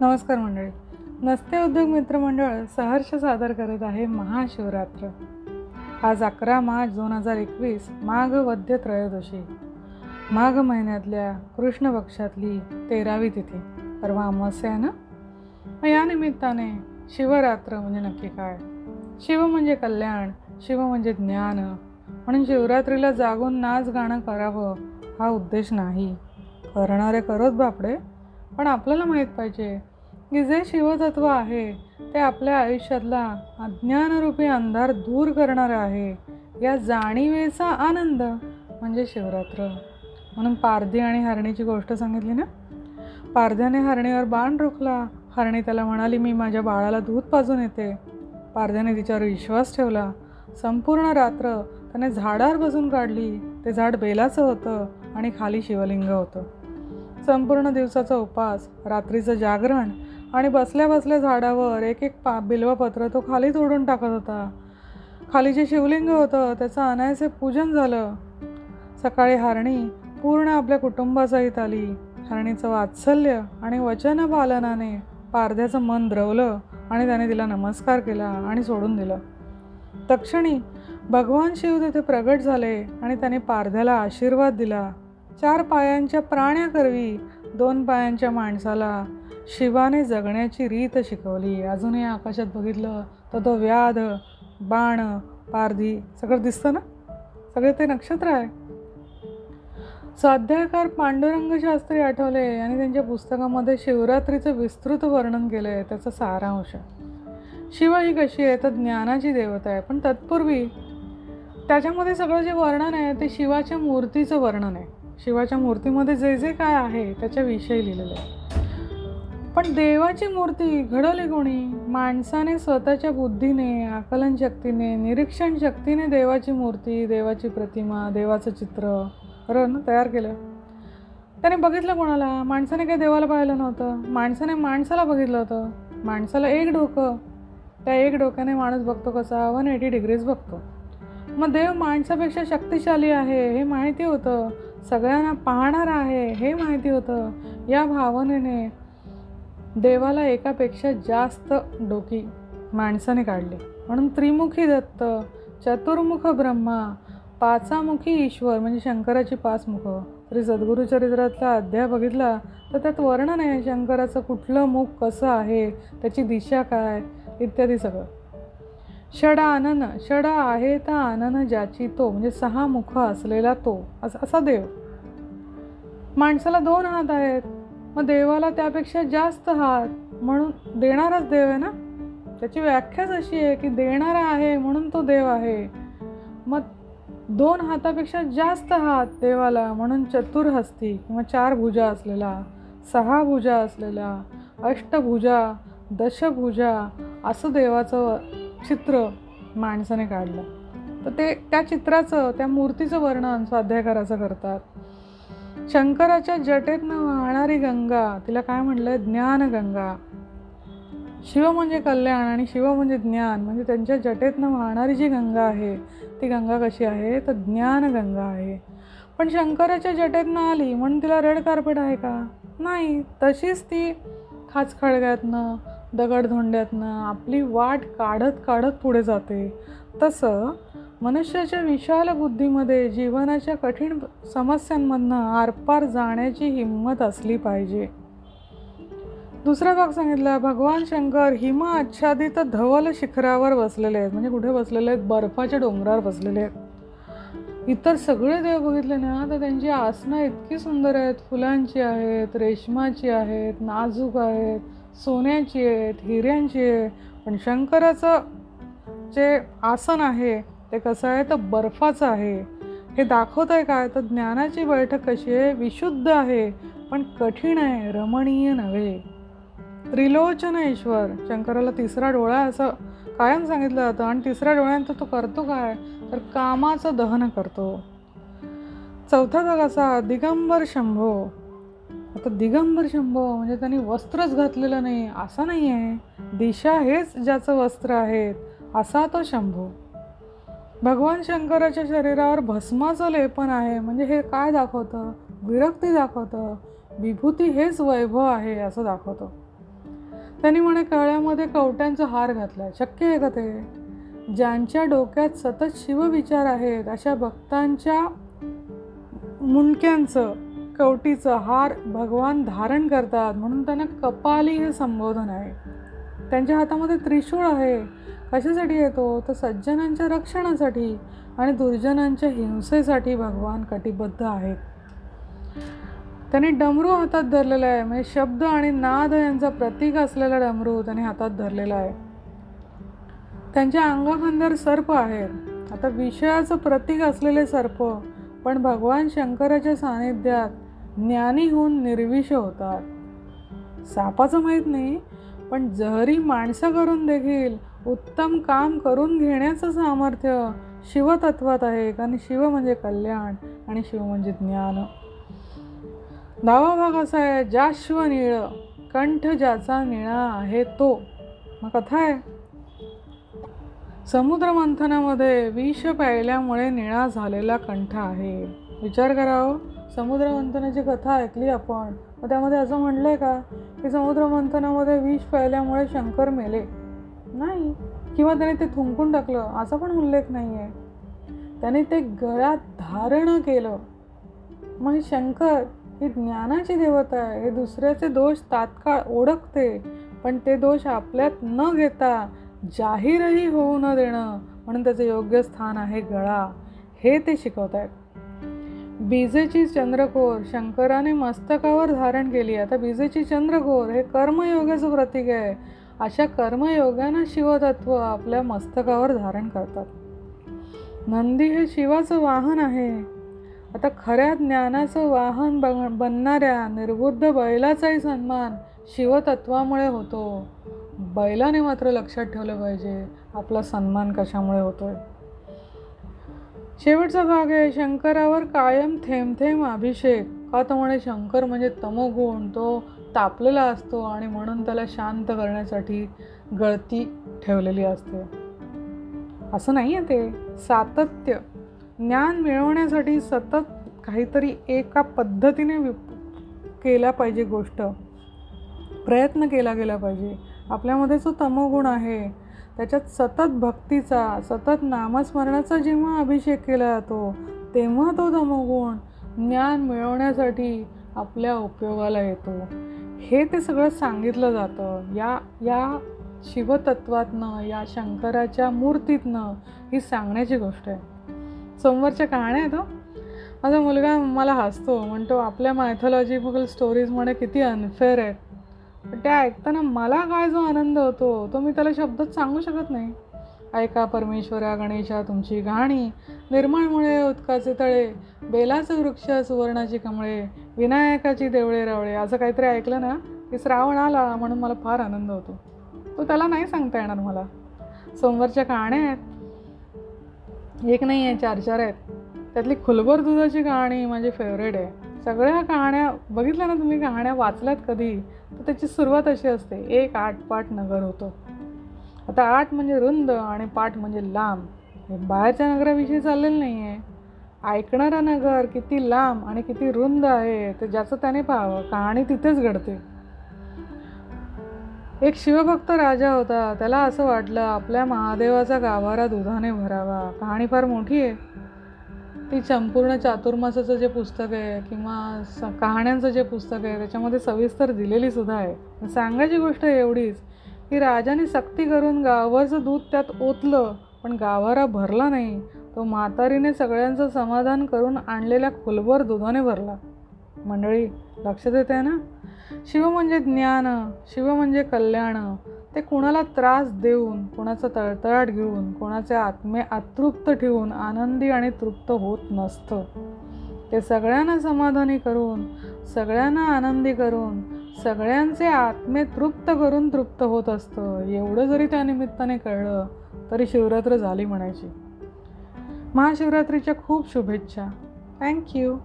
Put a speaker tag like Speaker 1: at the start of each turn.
Speaker 1: नमस्कार मंडळी. नसते उद्योग मित्रमंडळ सहर्ष सादर करत आहे महाशिवरात्र. आज अकरा मार्च दोन हजार एकवीस माघ वद्य त्रयोदशी. माघ महिन्यातल्या कृष्ण पक्षातली तेरावी तिथी. परवा अमावस्या आहे ना? मग या निमित्ताने शिवरात्र म्हणजे नक्की काय? शिव म्हणजे कल्याण शिव म्हणजे ज्ञान. म्हणून शिवरात्रीला जागून नाच गाणं करावं हा उद्देश नाही. करणारे करत बापडे. पण आपल्याला माहीत पाहिजे की जे शिवतत्व आहे ते आपल्या आयुष्यातला अज्ञानरूपी अंधार दूर करणारं आहे. या जाणीवेचा आनंद म्हणजे शिवरात्र. म्हणून पारधी आणि हरणीची गोष्ट सांगितली ना? पारध्याने हरणीवर बाण रोखला. हरणी त्याला म्हणाली मी माझ्या बाळाला दूध पाजून येते. पारध्याने तिच्यावर विश्वास ठेवला. संपूर्ण रात्र त्याने झाडावर बसून काढली. ते झाड बेलाचं होतं आणि खाली शिवलिंग होतं. संपूर्ण दिवसाचा उपास रात्रीचं जागरण आणि बसल्या बसल्या झाडावर एक एक पा बिल्वपत्र तो खाली तोडून टाकत होता. खाली जे शिवलिंग होतं त्याचं अनायसे पूजन झालं. सकाळी हरणी पूर्ण आपल्या कुटुंबासहित आली. हरणीचं वात्सल्य आणि वचन पालनाने पारध्याचं मन द्रवलं आणि त्याने तिला नमस्कार केला आणि सोडून दिलं. तक्षणी भगवान शिव तिथे प्रगट झाले आणि त्याने पारध्याला आशीर्वाद दिला. चार पायांच्या प्राण्याकरवी दोन पायांच्या माणसाला शिवाने जगण्याची रीत शिकवली. अजूनही आकाशात बघितलं तर तो व्याध बाण पारधी सगळं दिसतं ना? सगळे ते नक्षत्र आहे. स्वाध्यायकार पांडुरंग शास्त्री आठवले. आणि त्यांच्या पुस्तकामध्ये शिवरात्रीचं विस्तृत वर्णन केलं आहे त्याचा सारांश. शिव ही कशी आहे? तर ज्ञानाची देवता आहे. पण तत्पूर्वी त्याच्यामध्ये सगळं जे वर्णन आहे ते शिवाच्या मूर्तीचं वर्णन आहे. शिवाच्या मूर्तीमध्ये जे जे काय आहे त्याच्याविषयी लिहिलेलं आहे. पण देवाची मूर्ती घडवली कोणी? माणसाने स्वतःच्या बुद्धीने आकलन शक्तीने निरीक्षण शक्तीने देवाची मूर्ती देवाची प्रतिमा देवाचं चित्र रन तयार केलं. त्याने बघितलं कोणाला? माणसाने काही देवाला पाहिलं नव्हतं. माणसाने माणसाला बघितलं होतं. माणसाला एक डोकं. त्या एक डोक्याने माणूस बघतो कसा? वन एटी डिग्रीज बघतो. मग देव माणसापेक्षा शक्तिशाली आहे हे माहिती होतं. सगळ्यांना पाहणार आहे हे माहिती होतं. या भावनेने देवाला एकापेक्षा जास्त डोकी माणसाने काढली. म्हणून त्रिमुखी दत्त चतुर्मुख ब्रह्मा पाचामुखी ईश्वर म्हणजे शंकराची पाच मुख. तरी सद्गुरू चरित्रातला अध्याय बघितला तर त्यात वर्णन आहे शंकराचं कुठलं मुख कसं आहे त्याची दिशा काय इत्यादी सगळं. षड आनन षड आहे तर आनन ज्याची तो म्हणजे सहा मुख असलेला तो असा देव. माणसाला दोन हात आहेत. मग देवाला त्यापेक्षा जास्त हात म्हणून देणाराच देव आहे ना? त्याची व्याख्याच अशी आहे की देणारा आहे म्हणून तो देव आहे. मग दोन हातापेक्षा जास्त हात देवाला म्हणून चतुर्हस्ती किंवा चार भुजा असलेला सहा भुजा असलेला अष्टभुजा दशभुजा असं देवाचं चित्र माणसाने काढलं. तर ते त्या चित्राचं त्या मूर्तीचं वर्णन स्वाध्यायकाराचं करतात. शंकराच्या जटेतनं वाहणारी गंगा तिला काय म्हणलं ज्ञानगंगा शिव म्हणजे कल्याण आणि शिव म्हणजे ज्ञान. म्हणजे त्यांच्या जटेतनं वाहणारी जी गंगा आहे ती गंगा कशी आहे? तर ज्ञानगंगा आहे. पण शंकराच्या जटेतनं आली म्हणून तिला रेड कार्पेट आहे का? नाही. तशीच ती खाचखळग्यातनं दगडधोंड्यातनं आपली वाट काढत काढत पुढे जाते. तसं मनुष्याच्या विशाल बुद्धीमध्ये जीवनाच्या कठीण समस्यांमधनं आरपार जाण्याची हिंमत असली पाहिजे. दुसरा भाग सांगितला भगवान शंकर हिम आच्छादित धवल शिखरावर बसलेले आहेत. म्हणजे कुठे बसलेले आहेत? बर्फाच्या डोंगरावर बसलेले आहेत. इतर सगळे देव बघितले ना तर त्यांची आसनं इतकी सुंदर आहेत. फुलांची आहेत रेशमाची आहेत नाजूक आहेत सोन्याची आहेत हिऱ्यांची आहे पण शंकराचं जे आसन आहे ते कसं आहे? तर बर्फाचं आहे. हे दाखवत आहे काय? तर ज्ञानाची बैठक कशी आहे? विशुद्ध आहे पण कठीण आहे रमणीय नव्हे. त्रिलोचन ईश्वर. शंकराला तिसरा डोळा असं कायम सांगितलं जातं. आणि तिसऱ्या डोळ्यांत तो करतो काय? तर कामाचं दहन करतो. चौथा भाग असा दिगंबर शंभो. आता दिगंबर शंभो म्हणजे त्यांनी वस्त्रच घातलेलं नाही. असं नाही आहे दिशा हेच ज्याचं वस्त्र आहे. असा तो शंभू. भगवान शंकराच्या शरीरावर भस्माचं लेपन आहे. म्हणजे हे काय दाखवतं? विरक्ती दाखवतं. विभूती हेच वैभव आहे असं दाखवतं. त्यांनी म्हणे कळ्यामध्ये कवट्यांचा हार घातलाय. शक्य आहे का ते? ज्यांच्या डोक्यात सतत शिवविचार आहेत अशा भक्तांच्या मुंडक्यांचं कवटीचं हार भगवान धारण करतात. म्हणून त्यांना कपाली हे संबोधन आहे. त्यांच्या हातामध्ये त्रिशूळ आहे. कशासाठी येतो? तर सज्जनांच्या रक्षणासाठी आणि दुर्जनांच्या हिंसेसाठी भगवान कटिबद्ध आहेत. त्यांनी डमरू हातात धरलेला आहे. म्हणजे शब्द आणि नाद यांचा प्रतीक असलेला डमरू त्यांनी हातात धरलेला आहे. त्यांच्या अंगाखांद्यावर सर्प आहेत. आता विषयाचं प्रतीक असलेले सर्प पण भगवान शंकराच्या सानिध्यात ज्ञानी होऊन निर्विष होतात. सापाचं माहीत नाही पण जहरी माणसं करून देखील उत्तम काम करून घेण्याचं सामर्थ्य शिवतत्वात आहे कारण शिव म्हणजे कल्याण आणि शिव म्हणजे ज्ञान. दहावा भाग असा आहे जाश्व निळ कंठ ज्याचा निळा आहे तो. मग कथा आहे. समुद्र मंथनामध्ये विष प्यायल्यामुळे निळा झालेला कंठ आहे. विचार करावं हो. समुद्रमंथनाची कथा ऐकली आपण. मग त्यामध्ये असं म्हणलंय का की समुद्रमंथनामध्ये विष प्यायल्यामुळे शंकर मेले. नाही किंवा त्याने ते थुंकून टाकलं असा पण उल्लेख नाही आहे त्याने ते गळ्यात धारण केलं. मग शंकर ही ज्ञानाची देवता आहे हे दुसऱ्याचे दोष तात्काळ ओळखते पण ते दोष आपल्यात न घेता जाहीरही होऊ न देणं म्हणून त्याचं योग्य स्थान आहे गळा. हे ते शिकवत आहेत बीजेची चंद्रकोर शंकराने मस्तकावर धारण केली. आता बीजेची चंद्रकोर हे कर्मयोगाचं प्रतीक आहे. अशा कर्मयोगानं शिवतत्व आपल्या मस्तकावर धारण करतात. नंदी हे शिवाचं वाहन आहे. आता खऱ्या ज्ञानाचं वाहन बन बनणाऱ्या निर्बुद्ध बैलाचाही सन्मान शिवतत्वामुळे होतो. बैलाने मात्र लक्षात ठेवलं पाहिजे. आपला सन्मान कशामुळे होतोय? शेवटचा भाग आहे शंकरावर कायम थेंब थेंब अभिषेक. का तर म्हणे शंकर म्हणजे तमोगुण तो तापलेला असतो आणि म्हणून त्याला शांत करण्यासाठी गळती ठेवलेली असते. असं नाही आहे ते. सातत्य. ज्ञान मिळवण्यासाठी सतत काहीतरी एका पद्धतीने केल्या पाहिजे गोष्ट. प्रयत्न केला गेला पाहिजे. आपल्यामध्ये जो तमोगुण आहे. त्याच्यात सतत भक्तीचा सतत नामस्मरणाचा जेव्हा अभिषेक केला जातो तेव्हा तो तमोगुण ज्ञान मिळवण्यासाठी आपल्या उपयोगाला येतो. हे ते सगळं सांगितलं जातं. या या शिवतत्वातनं या शंकराच्या मूर्तीतनं ही सांगण्याची गोष्ट आहे. समोरच्या कहाण्या आहेत माझा मुलगा मला हसतो म्हणतो आपल्या मायथॉलॉजिकल स्टोरीज म्हणे किती अनफेअर आहेत. त्या ऐकताना मला काय जो आनंद होतो तो मी त्याला शब्दात सांगू शकत नाही. ऐका परमेश्वरा गणेशा तुमची गाणी निर्माणमुळे उत्काचे तळे बेलाचं वृक्ष सुवर्णाची कमळे विनायकाची देवळे रावळे असं काहीतरी ऐकलं ना की श्रावण आला म्हणून मला फार आनंद होतो. तो त्याला नाही सांगता येणार मला. सोमवारच्या कहाण्या आहेत. एक नाही आहे चार चार आहेत. त्यातली खुलबर दुधाची कहाणी माझी फेवरेट आहे. सगळ्या कहाण्या बघितल्या ना तुम्ही कहाण्या वाचल्यात कधी? तर त्याची सुरुवात अशी असते एक आठ पाठ नगर होतं. आता आठ म्हणजे रुंद आणि पाठ म्हणजे लांब. हे बाहेरच्या नगराविषयी चाललेलं नाही आहे ऐकणारा नगर किती लांब आणि किती रुंद आहे ते ज्याचं त्याने पाहावं. कहाणी तिथेच घडते. एक शिवभक्त राजा होता. त्याला असं वाटलं आपल्या महादेवाचा गाभारा दुधाने भरावा. कहाणी फार मोठी आहे. ती संपूर्ण चातुर्मासाचं जे पुस्तक आहे किंवा स कहाण्यांचं जे पुस्तक आहे त्याच्यामध्ये सविस्तर दिलेली सुद्धा आहे. सांगायची गोष्ट एवढीच की राजाने सक्ती करून गावाचं दूध त्यात ओतलं पण गावारा भरला नाही. तो म्हातारीने सगळ्यांचं समाधान करून आणलेल्या खोलभर दुधाने भरला. मंडळी लक्ष देते आहे ना? शिव म्हणजे ज्ञान शिव म्हणजे कल्याण. ते कुणाला त्रास देऊन कुणाचा तळतळाट घेऊन कोणाचे आत्मे अतृप्त ठेवून आनंदी आणि तृप्त होत नसतं. ते सगळ्यांना समाधानी करून सगळ्यांना आनंदी करून सगळ्यांचे आत्मे तृप्त करून तृप्त होत असतं. एवढं जरी त्या निमित्ताने कळलं तरी शिवरात्र झाली म्हणायची. महाशिवरात्रीच्या खूप शुभेच्छा. थँक्यू